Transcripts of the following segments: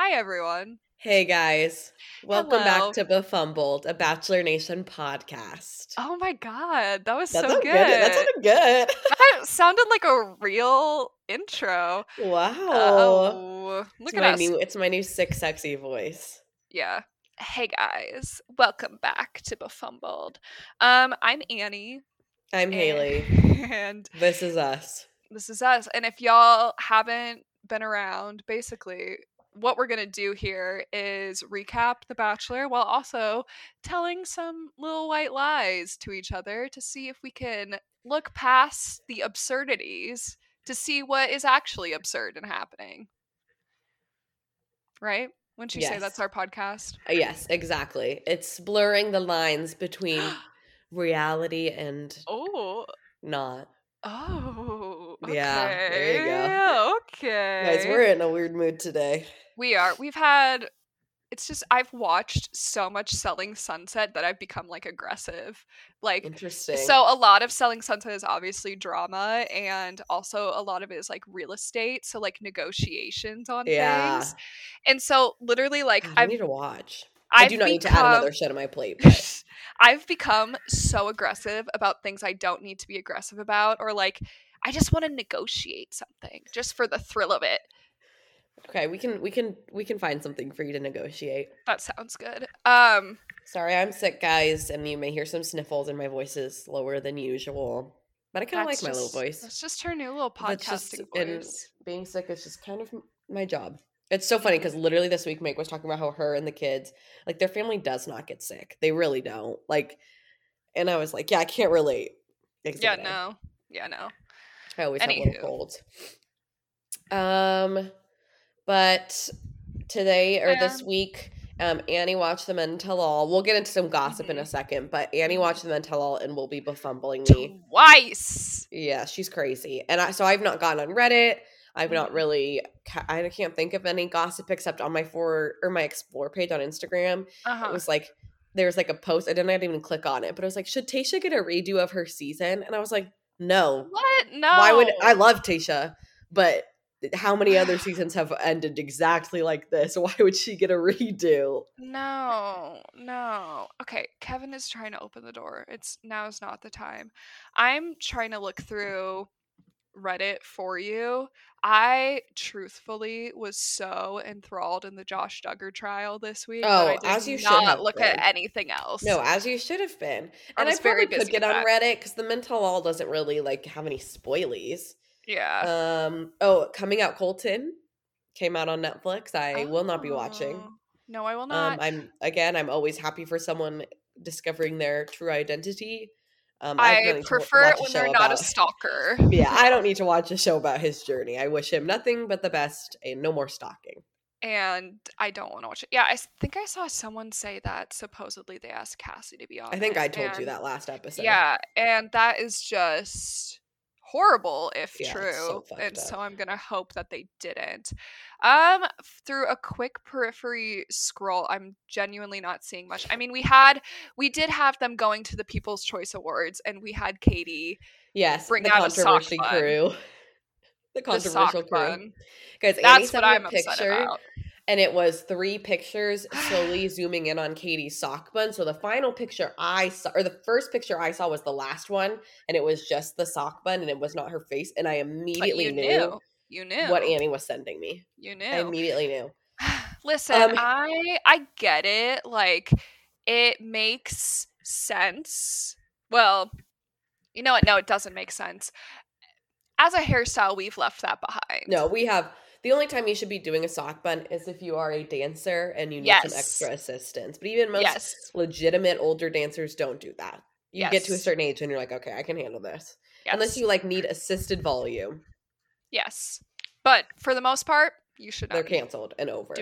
Hi, everyone. Hey guys, welcome Hello. back to Befumbled, a Bachelor Nation podcast. Oh my god, that was That so sounded good. That sounded good. That sounded like a real intro. wow. Oh, look it's at my us. new. It's my new sick, sexy voice. Yeah. Hey guys, welcome back to Befumbled. Um, I'm Annie. I'm Haley. And This is us. this is us. And if y'all haven't been around, basically what we're going to do here is recap The Bachelor while also telling some little white lies to each other to see if we can look past the absurdities to see what is actually absurd and happening. Right? Wouldn't you say that's our podcast? Uh, Yes, exactly. It's blurring the lines between reality and Oh. not. Oh. Okay. Yeah, there you go. Okay. Guys, we're in a weird mood today. We are. We've had. It's just I've watched so much Selling Sunset that I've become like aggressive. Like Interesting. so a lot of Selling Sunset is obviously drama and also a lot of it is like real estate, so like negotiations on Yeah. things. And so literally like God, I need to watch. I I've do not need to add another show to my plate, but I've become so aggressive about things I don't need to be aggressive about or like I just want to negotiate something just for the thrill of it. Okay, we can we can we can find something for you to negotiate. That sounds good. Um Sorry, I'm sick, guys, and you may hear some sniffles, and my voice is lower than usual. But I kind of like that's my little just- voice. That's just her new little just- podcasting voice. being sick is just kind of my job. It's so funny because literally this week, Mike was talking about how her and the kids, like their family, does not get sick. They really don't. Like, and I was like, yeah, I can't relate. Yeah, Exhibit A. no. Yeah, no. I always have Anywho. little colds. Um, but today or this week, um, Annie watched the Men Tell All. We'll get into some gossip in a Mhm. second, but Annie watched the Men Tell All and will be befumbling me. Twice. Yeah, she's crazy, and I so I've not gone on Reddit. I've not Mhm. really. I can't think of any gossip except on my for or my explore page on Instagram. Uh-huh. It was like there was like a post. I didn't even click on it, but it was like, should Tayshia get a redo of her season? And I was like, no. what? No. Why would I love Tayshia, but how many other seasons have ended exactly like this? Why would she get a redo? No, no. Okay, Kevin is trying to open the door. It's now is not the time. I'm trying to look through Reddit for you. I truthfully was so enthralled in the Josh Duggar trial this week. that Oh, I did as you should not look been. at anything else. No, as you should have been. And I, was very probably could get on. Reddit because the Men Tell All doesn't really like have any spoilies. Yeah. Um. Oh, coming out Colton came out on Netflix. I will not be watching. Oh, No, I will not. Um. not. I'm again. I'm always happy for someone discovering their true identity. Um. I wanted prefer it when they're not a stalker. Yeah, I don't need to watch a show about his journey. I wish him nothing but the best and no more stalking. and I don't want to watch it. Yeah, I think I saw someone say that supposedly they asked Cassie to be on. I think I told you that last episode. Yeah, and that is just horrible if Yeah, true. so and up. so I'm gonna hope that they didn't. Um, through a quick periphery scroll, I'm genuinely not seeing much. I mean, we had, we did have them going to the People's Choice Awards, and we had Katie Yes. Bring the out a sock controversy bun. crew. The the controversial crew. bun. Guys, Annie That's sent what a I'm upset picture, about. And it was three pictures slowly zooming in on Katie's sock bun. So the final picture I saw, or the first picture I saw, was the last one, and it was just the sock bun, and it was not her face. And I immediately you knew, knew. You knew what Annie was sending me. You knew. I immediately knew. Listen, Um, I I get it. Like it makes sense. Well, you know what? No, it doesn't make sense. As a hairstyle, we've left that behind. No, we have. The only time you should be doing a sock bun is if you are a dancer and you need some extra assistance. But even most Yes. legitimate older dancers don't do that. You get to a certain age and you're like, okay, I can handle this. Yes. Unless you like need assisted volume, Yes. But for the most part, you should they're canceled and over.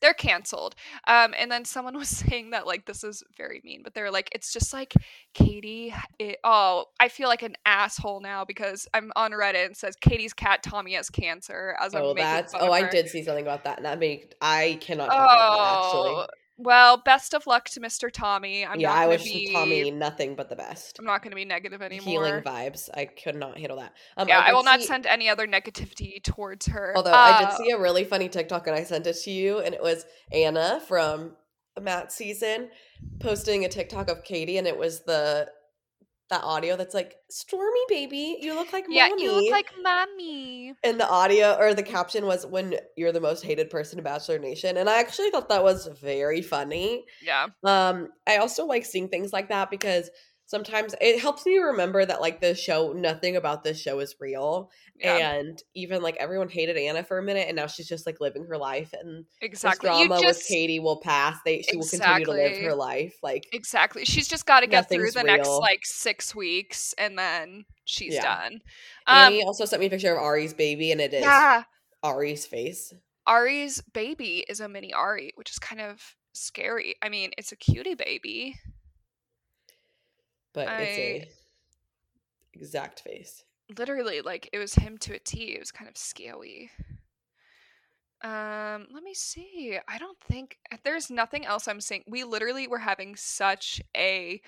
They're canceled. Um, and then someone was saying that like this is very mean, but they're like, it's just like Katie. It, oh, I feel like an asshole now because I'm on Reddit and it says Katie's cat Tommy has cancer. As I'm Oh, that's oh, I did see something about that, and that made I cannot talk about that Oh, Well, best of luck to Mr. Tommy. I'm yeah, I wish be, Tommy nothing but the best. I'm not going to be negative anymore. Healing vibes. I could not handle that. Um, yeah, I did will not send any other negativity towards her. Although I Uh, did see a really funny TikTok and I sent it to you, and it was Anna from Matt season posting a TikTok of Katie, and it was the that audio that's like "Stormy baby, you look like yeah, mommy." you look like mommy. and the audio or the caption was "When you're the most hated person in Bachelor Nation," and I actually thought that was very funny. Yeah, Um, I also like seeing things like that because sometimes it helps me remember that like the show, nothing about this show is real. yeah, And even like everyone hated Anna for a minute, and now she's just like living her life, and exactly. this drama just with Katie will pass. They she will continue to live her life. Like exactly. She's just got to get through the next like six weeks, and then she's Yeah. done. Um, Annie also sent me a picture of Arie's baby, and it is yeah, Arie's face. Arie's baby is a mini Arie, which is kind of scary. I mean, it's a cutie baby. But it's a exact face. literally like it was him to a T. It was kind of scary. Um, let me see. I don't think uh, there's nothing else I'm saying. We literally were having such a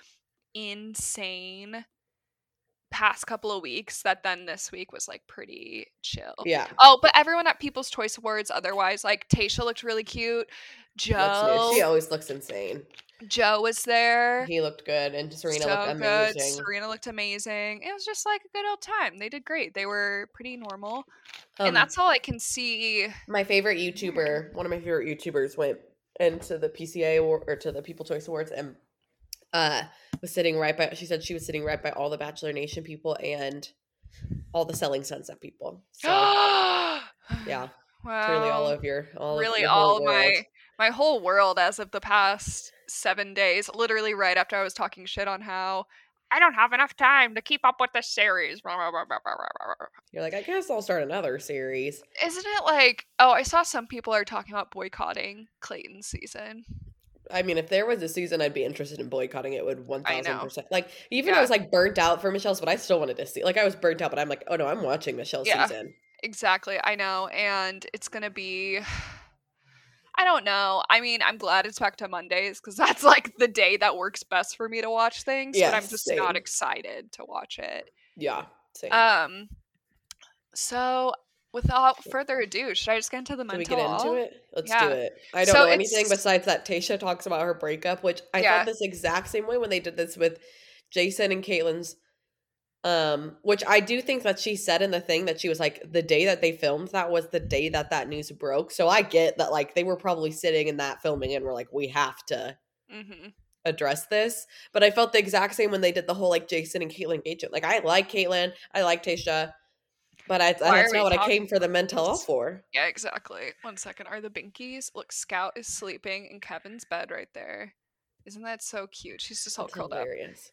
insane past couple of weeks that then this week was like pretty chill. Yeah. Oh, but everyone at People's Choice Awards otherwise like Tayshia looked really cute. Joe She always looks insane. Joe was there. He looked good, and Serena so looked amazing. good. Serena looked amazing. It was just like a good old time. They did great. They were pretty normal. Um, and that's all I can see. my favorite YouTuber, one of my favorite YouTubers, went into the PCA award or to the People Choice Awards and uh was sitting right by. She said she was sitting right by all the Bachelor Nation people and all the Selling Sunset people. So yeah, wow. really all of your all of really your all of my my whole world as of the past seven days. Literally right after I was talking shit on how I don't have enough time to keep up with the series. You're like, I guess I'll start another series. Isn't it like? Oh, I saw some people are talking about boycotting Clayton's season. I mean, if there was a season, I'd be interested in boycotting it. Would one thousand percent. Like, even Yeah. I was like burnt out for Michelle's, but I still wanted to see. Like, I was burnt out, but I'm like, oh no, I'm watching Michelle's Yeah. season. Exactly, I know, and it's gonna be. I don't know. I mean, I'm glad it's back to Mondays because that's like the day that works best for me to watch things. but I'm just same. not excited to watch it. Yeah. Same. Um. So, without further ado, should I just get into the Can we get into all? it? Let's Yeah. do it. I don't So know anything besides that Tayshia talks about her breakup, which I Yeah. felt this exact same way when they did this with Jason and Kaitlyn's. Um, which I do think that she said in the thing that she was like the day that they filmed that was the day that that news broke. So I get that like they were probably sitting in that filming and were like, we have to Mm-hmm. address this. But I felt the exact same when they did the whole like Jason and Kaitlyn engagement. Like I like Kaitlyn, I like Tayshia, but I, that's not what I came for the mental health for. Yeah, exactly. One second. Are the binkies? Look, Scout is sleeping in Kevin's bed right there. Isn't that so cute? She's just all That's curled up.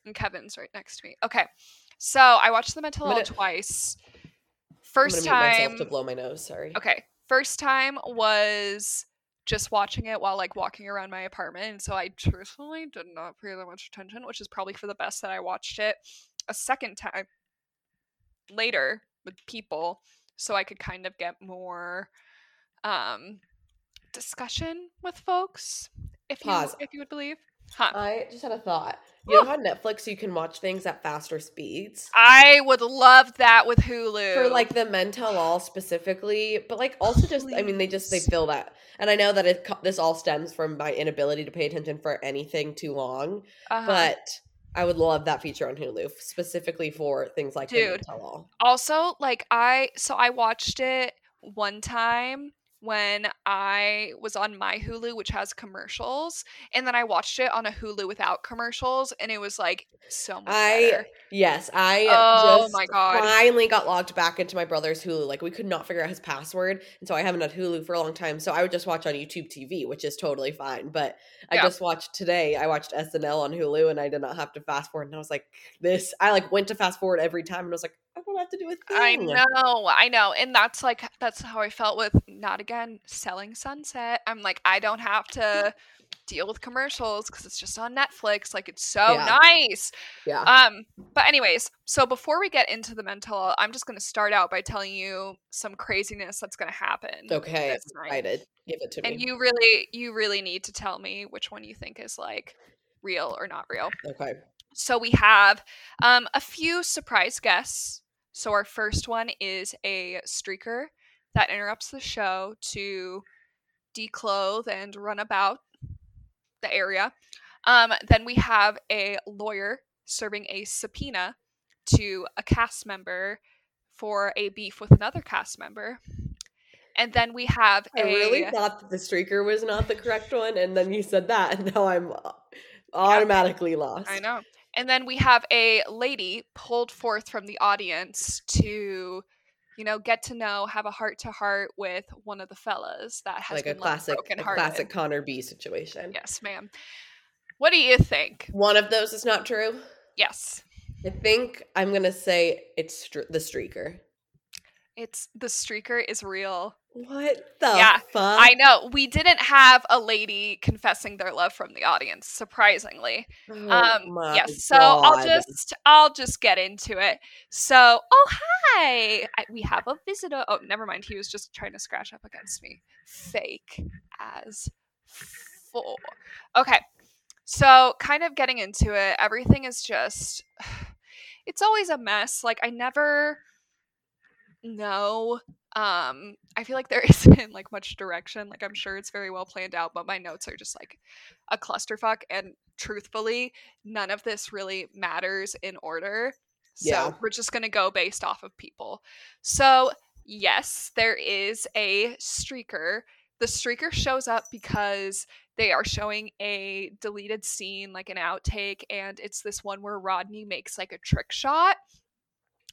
And Kevin's right next to me. Okay. So I watched the Men Tell All twice. I'm First gonna mute myself time to blow my nose. Sorry. Okay. First time was just watching it while like walking around my apartment. And so I truthfully did not pay that much attention, which is probably for the best that I watched it a second time later with people so I could kind of get more um discussion with folks. If you if you would believe. Huh. I just had a thought. You know how Netflix you can watch things at faster speeds? I would love that with Hulu. For like the men tell all specifically, but like also just I mean they just they Please. feel that, and I know that it this all stems from my inability to pay attention for anything too long. Uh-huh. But I would love that feature on Hulu specifically for things like the Dude. tell all. also like i so i watched it one time when i was on my hulu which has commercials and then i watched it on a hulu without commercials and it was like so much I better. yes, I Oh just my God. finally got logged back into my brother's Hulu. Like we could not figure out his password, and so I haven't had Hulu for a long time. So I would just watch on YouTube TV, which is totally fine. But I Yeah. just watched today. I watched SNL on Hulu, and I did not have to fast forward. And I was like, this. I like went to fast forward every time, and I was like, I don't have to do a thing. I know, I know. And that's like that's how I felt with not again selling sunset. I'm like, I don't have to deal with commercials because it's just on Netflix. Like it's so Yeah. nice. Yeah. Um, but anyways, so before we get into the mental, I'm just gonna start out by telling you some craziness that's gonna happen. okay. Excited. Give it to me. And you really, you really need to tell me which one you think is like real or not real. okay. So we have um, a few surprise guests. So our first one is a streaker that interrupts the show to declothe and run about the area. Um, then we have a lawyer serving a subpoena to a cast member for a beef with another cast member. And then we have I a really thought that the streaker was not the correct one, and then you said that, and now I'm uh, automatically lost. I know. And then we have a lady pulled forth from the audience to, you know, get to know, have a heart to heart with one of the fellas that has Like a classic, a classic Connor B situation. Yes, ma'am. What do you think? One of those is not true. Yes, I think I'm gonna say it's str- the streaker. it's the streaker is real. What the Yeah, fuck? I know we didn't have a lady confessing their love from the audience, surprisingly. Oh um my yes so i'll just i'll just get into it. So oh hi! I, we have a visitor oh never mind he was just trying to scratch up against me. Fake as four okay so kind of getting into it everything is just it's always a mess like i never know um i feel like there isn't like much direction like i'm sure it's very well planned out but my notes are just like a clusterfuck and truthfully none of this really matters in order so Yeah. we're just going to go based off of people so yes there is a streaker the streaker shows up because they are showing a deleted scene like an outtake and it's this one where rodney makes like a trick shot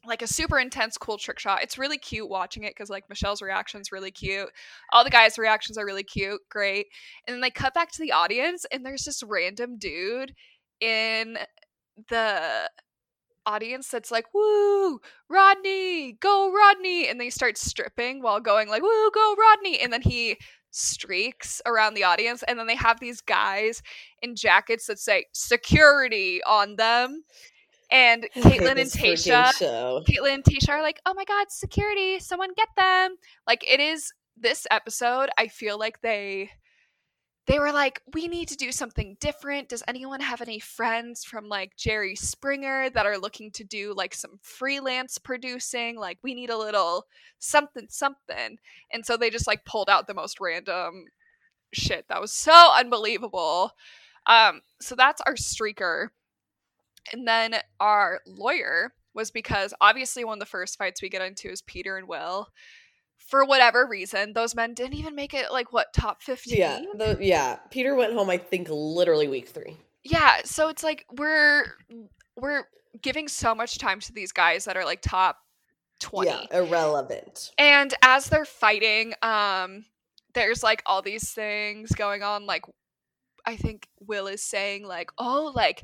like a super intense cool trick shot. It's really cute watching it because like michelle's reaction's really cute. All the guys reactions are really cute. Great. And then they cut back to the audience and there's this random dude in the audience that's like woo! Rodney! Go rodney! And they start stripping while going like woo! Go rodney! And then he streaks around the audience and then they have these guys in jackets that say security on them and kaitlyn and tayshia. Kaitlyn and Tayshia are like, oh my god, security, someone get them. Like it is this episode, I feel like they they were like, we need to do something different. Does anyone have any friends from like Jerry Springer that are looking to do like some freelance producing? Like we need a little something something. And so they just like pulled out the most random shit that was so unbelievable. Um so that's our streaker. And then our lawyer was because obviously one of the first fights we get into is Peter and Will. For whatever reason, those men didn't even make it like what top 15? Yeah, the, yeah. Peter went home. I think literally week three. Yeah, so it's like we're we're giving so much time to these guys that are like top 20. Yeah, irrelevant. And as they're fighting, um, there's like all these things going on. Like, I think Will is saying like, "Oh, like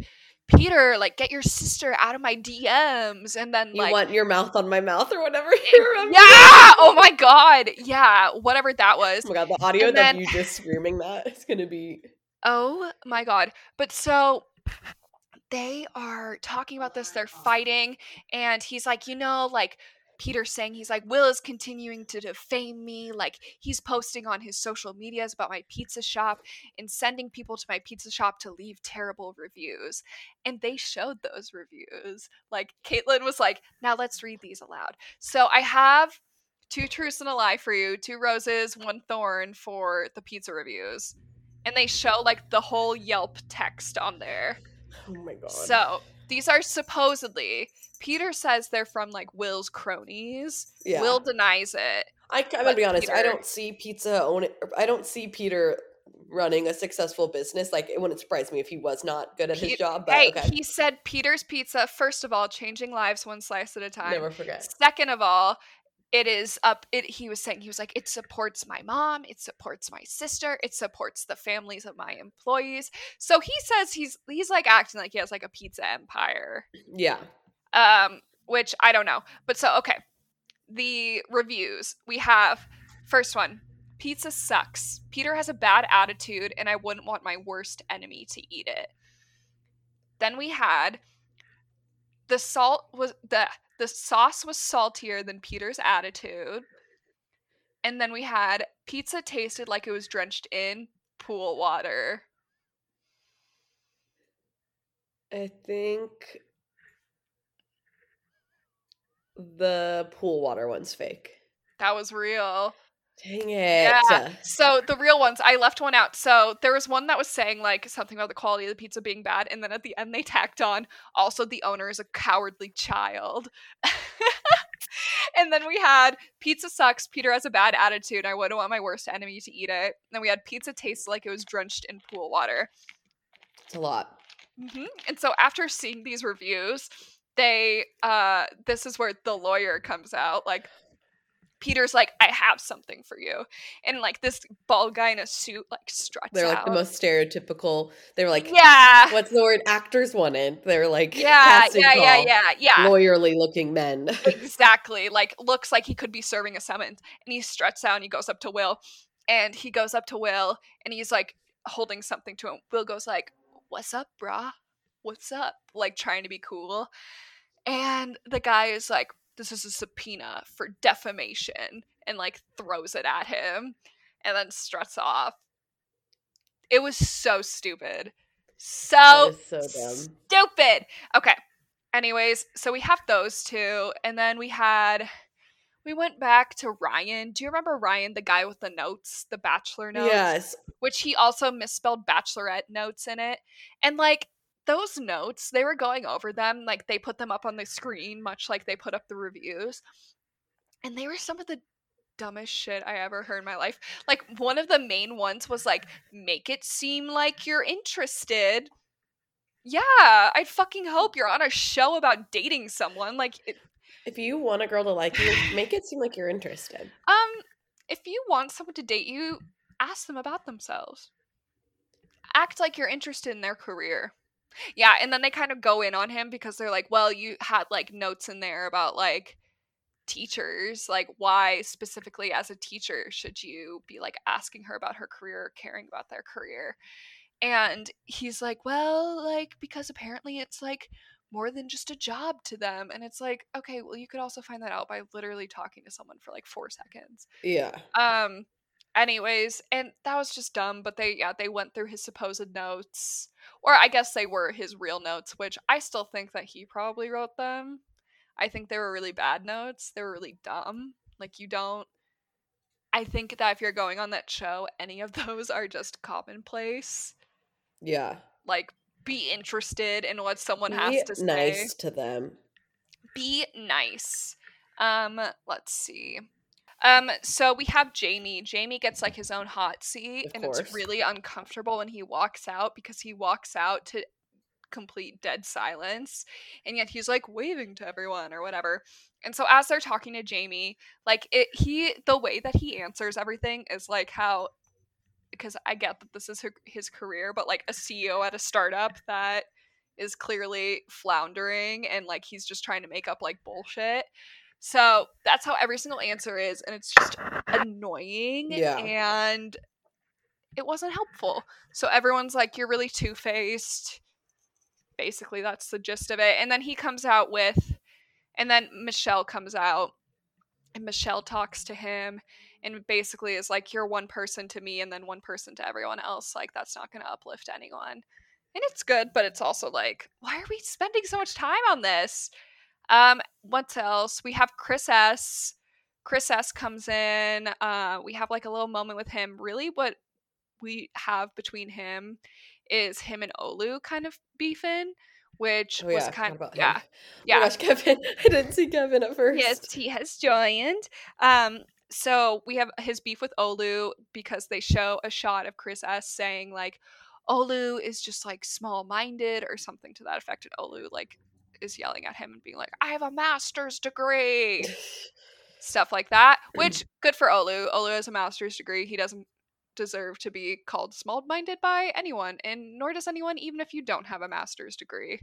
Peter, like get your sister out of my DMs," and then like, You want your mouth on my mouth or whatever. Yeah, oh my god, yeah, whatever that oh was. Oh my god, the audio And of then- you just screaming that is gonna be Oh my god. But so they are talking about this, they're fighting, and he's like, you know, like Peter's saying he's like, Will is continuing to defame me. Like he's posting on his social medias about my pizza shop and sending people to my pizza shop to leave terrible reviews. And they showed those reviews. Like Kaitlyn was like, now let's read these aloud. So I have two truths and a lie for you, two roses, one thorn for the pizza reviews. And they show like the whole Yelp text on there. Oh my god. So these are supposedly Peter says they're from like Will's cronies. yeah. Will denies it. I, I'm gonna be honest. I don't see pizza own. I don't see Peter running a successful business. Like it wouldn't surprise me if he was not good at his job. But hey, okay, he said Peter's Pizza. First of all, changing lives one slice at a time. never forget. Second of all, it is up. It he was saying he was like it supports my mom, it supports my sister, it supports the families of my employees. So he says he's he's like acting like he has like a pizza empire. Yeah, Um, which I don't know. But so okay, the reviews we have first one. Pizza sucks. Peter has a bad attitude, and I wouldn't want my worst enemy to eat it. Then we had the salt was the the sauce was saltier than Peter's attitude. And then we had pizza tasted like it was drenched in pool water. I think the pool water one's fake. That was real. Dang it. Yeah. So the real ones, I left one out. So there was one that was saying like something about the quality of the pizza being bad, and then at the end they tacked on also the owner is a cowardly child. and then we had pizza sucks. Peter has a bad attitude. I wouldn't want my worst enemy to eat it. And then we had pizza tastes like it was drenched in pool water. It's a lot. hmm And so after seeing these reviews, they uh this is where the lawyer comes out like Peter's like, I have something for you. And like this bald guy in a suit like struts They're like out. the most stereotypical. They were like, yeah. what's the word? Actors wanted. They're like, Yeah, yeah, yeah, yeah, yeah. Lawyerly looking men. exactly. Like looks like he could be serving a summons. And he struts out and he goes up to Will. And he goes up to Will and he's like holding something to him. Will goes like, What's up, brah? What's up? Like trying to be cool. And the guy is like, This is a subpoena for defamation and like throws it at him and then struts off. It was so stupid. So so dumb. stupid. Okay. Anyways, so we have those two, and then we had we went back to Ryan. Do you remember Ryan, the guy with the notes, the bachelor notes? Yes. Which he also misspelled bachelorette notes in it. And like those notes, they were going over them, like they put them up on the screen, much like they put up the reviews. And they were some of the dumbest shit I ever heard in my life. Like one of the main ones was like, make it seem like you're interested. Yeah, I'd fucking hope you're on a show about dating someone. Like, it, If you want a girl to like you, make it seem like you're interested. um, if you want someone to date you, ask them about themselves. Act like you're interested in their career. Yeah, and then they kind of go in on him because they're like, well, you had like notes in there about like teachers. Like, why specifically as a teacher should you be like asking her about her career, or caring about their career? And he's like, well, like, because apparently it's like more than just a job to them. And it's like, okay, well, you could also find that out by literally talking to someone for like four seconds. Yeah. Um, anyways, and that was just dumb, but they, yeah, they went through his supposed notes, or I guess they were his real notes, which I still think that he probably wrote them. I think they were really bad notes. They were really dumb. Like, you don't. I think that if you're going on that show, any of those are just commonplace Yeah. like be interested in what someone Be has to say nice to them. be nice um let's see um so we have jamie. Jamie gets like his own hot seat Of and course. it's really uncomfortable when he walks out because he walks out to complete dead silence and yet he's like waving to everyone or whatever. And so as they're talking to jamie like it he the way that he answers everything is like how because i get that this is her, his career but like a ceo at a startup that is clearly floundering and like he's just trying to make up like bullshit so that's how every single answer is and it's just annoying Yeah. and it wasn't helpful. So everyone's like you're really two-faced. Basically that's the gist of it and then he comes out with and then michelle comes out and michelle talks to him and basically is like you're one person to me and then one person to everyone else like that's not going to uplift anyone. And it's good but it's also like why are we spending so much time on this um what else we have chris s chris s comes in uh we have like a little moment with him really what we have between him is him and olu kind of beefing which Oh was yeah. Forgot kind about him. yeah Oh yeah gosh, Kevin. I didn't see Kevin at first. Yes, he has joined. Um, so we have his beef with Olu because they show a shot of Chris S saying like Olu is just like small minded or something to that effect. And Olu like is yelling at him and being like, I have a master's degree. Stuff like that. Which good for Olu. Olu has a master's degree. He doesn't deserve to be called small minded by anyone, and nor does anyone even if you don't have a master's degree.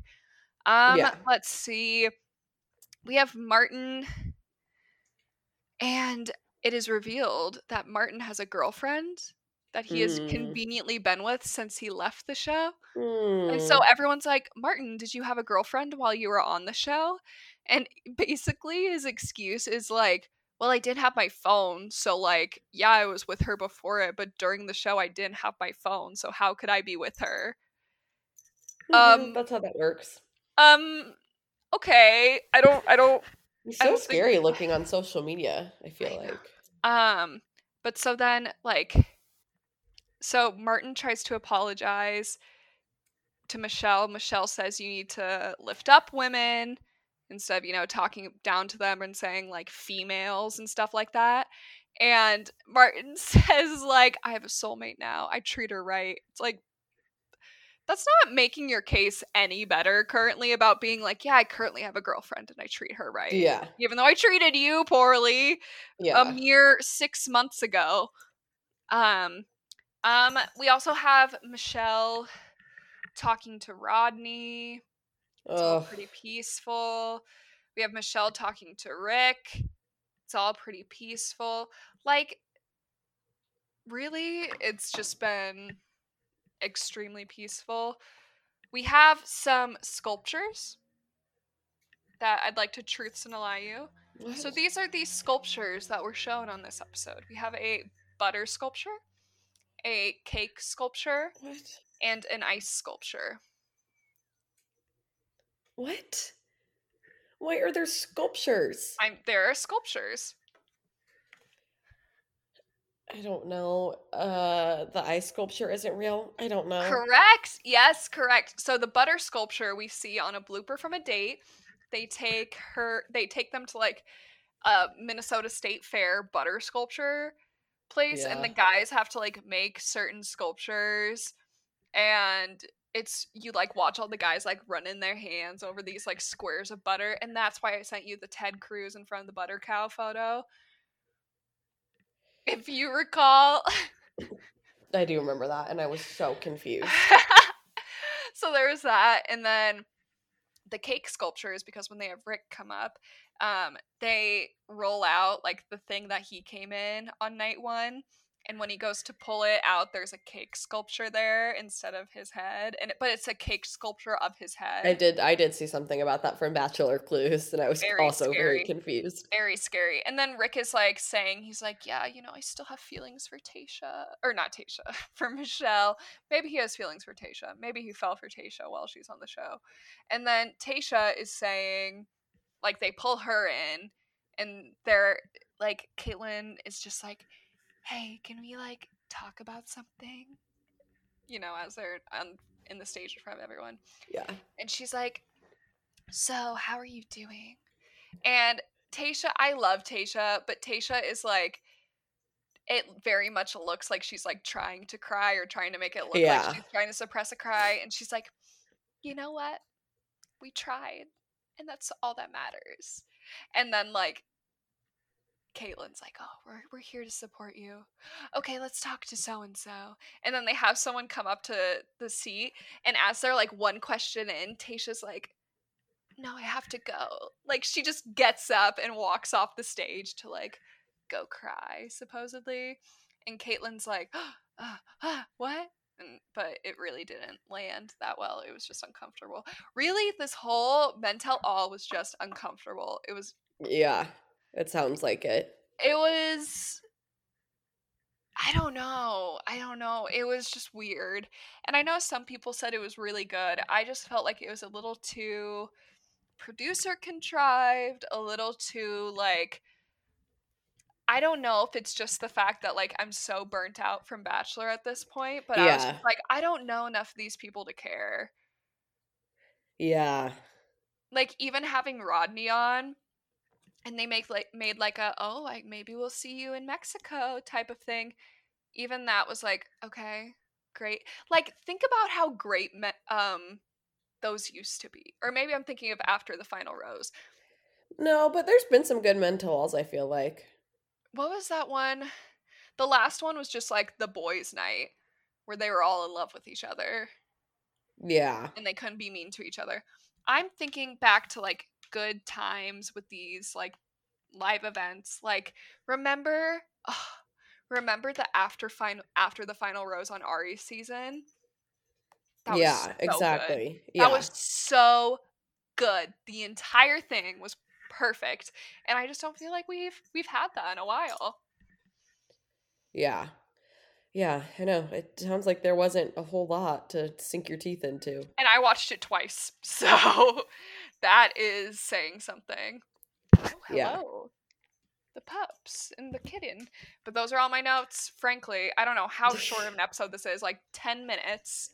Um, Yeah. let's see. we have Martin, and it is revealed that Martin has a girlfriend that he has Mm. conveniently been with since he left the show. And Mm. so everyone's like, Martin, did you have a girlfriend while you were on the show? And basically, his excuse is like, well, I did have my phone. So, like, yeah, I was with her before it, but during the show, I didn't have my phone. So, how could I be with her? Mhm, um, that's how that works. Um, okay. I don't, I don't, He's so don't think- scary looking on social media. I feel I like. Um, but so then, like, so Martin tries to apologize to Michelle. Michelle says you need to lift up women instead of, you know, talking down to them and saying like females and stuff like that. And Martin says, like, I have a soulmate now. I treat her right. It's like, that's not making your case any better currently about being like, yeah, I currently have a girlfriend and I treat her right. Yeah. Even though I treated you poorly Yeah. a mere six months ago. Um, um, we also have Michelle talking to Rodney. It's all pretty peaceful. We have Michelle talking to Rick. It's all pretty peaceful. Like, really, it's just been extremely peaceful. We have some sculptures that I'd like to truths and you. So these are these sculptures that were shown on this episode. We have a butter sculpture, a cake sculpture, What? and an ice sculpture. What? Why are there sculptures? I'm there are sculptures. I don't know. Uh, the ice sculpture isn't real. I don't know. Correct. Yes, correct. So the butter sculpture we see on a blooper from a date. They take her they take them to like a Minnesota State Fair butter sculpture place and the guys have to like make certain sculptures and it's you like watch all the guys like running their hands over these like squares of butter and that's why I sent you the Ted Cruz in front of the butter cow photo. If you recall, I do remember that, and I was so confused. so there was that and then the cake sculptures because when they have rick come up um they roll out like the thing that he came in on night one and when he goes to pull it out there's a cake sculpture there instead of his head and it, but it's a cake sculpture of his head I did. I did see something about that from Bachelor Clues, and I was Very also very confused. very scary. And then Rick is like saying, he's like, yeah, you know, I still have feelings for Tayshia. Or not Tayshia, for Michelle. Maybe he has feelings for Tayshia. Maybe he fell for Tayshia while she's on the show. And then Tayshia is saying, like, they pull her in, and they're like, Kaitlyn is just like, hey, can we, like, talk about something? You know, as they're on in the stage in front of everyone Yeah. and she's like, "So, how are you doing?" And Tayshia, I love Tayshia, but Tayshia is like it very much looks like she's like trying to cry or trying to make it look Yeah. like she's trying to suppress a cry and she's like, "You know what? We tried, and that's all that matters." And then like Kaitlyn's like, "Oh, we're we're here to support you. Okay, let's talk to so and so." And then they have someone come up to the seat, and as they're like one question in, Tayshia's like, "No, I have to go." Like she just gets up and walks off the stage to like go cry, supposedly. And Kaitlyn's like, uh, uh, "What?" And, but it really didn't land that well. It was just uncomfortable. Really, this whole Men Tell All was just uncomfortable. It was Yeah. It sounds like it. it was I don't know. I don't know. It was just weird. And I know some people said it was really good. I just felt like it was a little too producer contrived, a little too like I don't know if it's just the fact that like I'm so burnt out from Bachelor at this point, but I was just like I don't know enough of these people to care. Yeah. like even having Rodney on and they make like made like a oh like maybe we'll see you in Mexico type of thing even that was like okay great like think about how great me- um those used to be or maybe I'm thinking of after the final rose No, but there's been some good mentals, I feel like. What was that one the last one was just like the boys night where they were all in love with each other Yeah. and they couldn't be mean to each other. I'm thinking back to like good times with these like live events. Like remember oh, remember the after final after the final rose on Arie's season? That was yeah, so good. exactly. Yeah. That was so good. The entire thing was perfect. And I just don't feel like we've we've had that in a while. yeah. Yeah, I know. It sounds like there wasn't a whole lot to sink your teeth into. And I watched it twice. So that is saying something. Oh, hello. Yeah. The pups and the kitten. But those are all my notes. Frankly, I don't know how short of an episode this is. Like 10 minutes,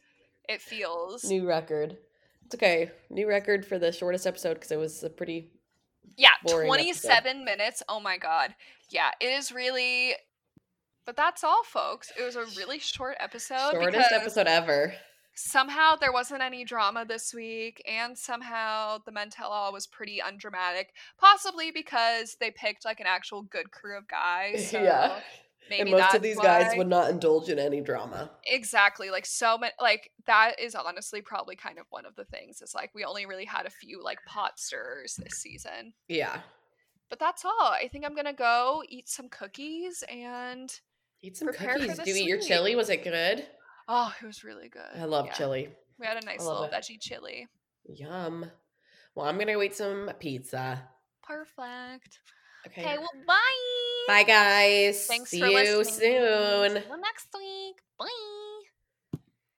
it feels. New record. It's okay. New record for the shortest episode because it was a pretty Yeah, boring 27 minutes. Oh my god. Yeah, it is really. But that's all, folks. It was a really short episode. shortest episode ever. Somehow there wasn't any drama this week, and somehow the men tell all was pretty undramatic. Possibly because they picked like an actual good crew of guys. So yeah. Maybe and most of these guys would not indulge in any drama. Exactly. Like so many like that is honestly probably kind of one of the things. Is like we only really had a few like pot stirrers this season. Yeah. But that's all. I think I'm gonna go eat some cookies and Eat some cookies. Do you eat your chili? Was it good? oh, it was really good. I love Yeah. chili. We had a nice little it. veggie chili. Yum. Well, I'm gonna go eat some pizza. Perfect. Okay. Okay, well bye. Bye, guys. Thanks See for you listening. soon. See you next week. Bye.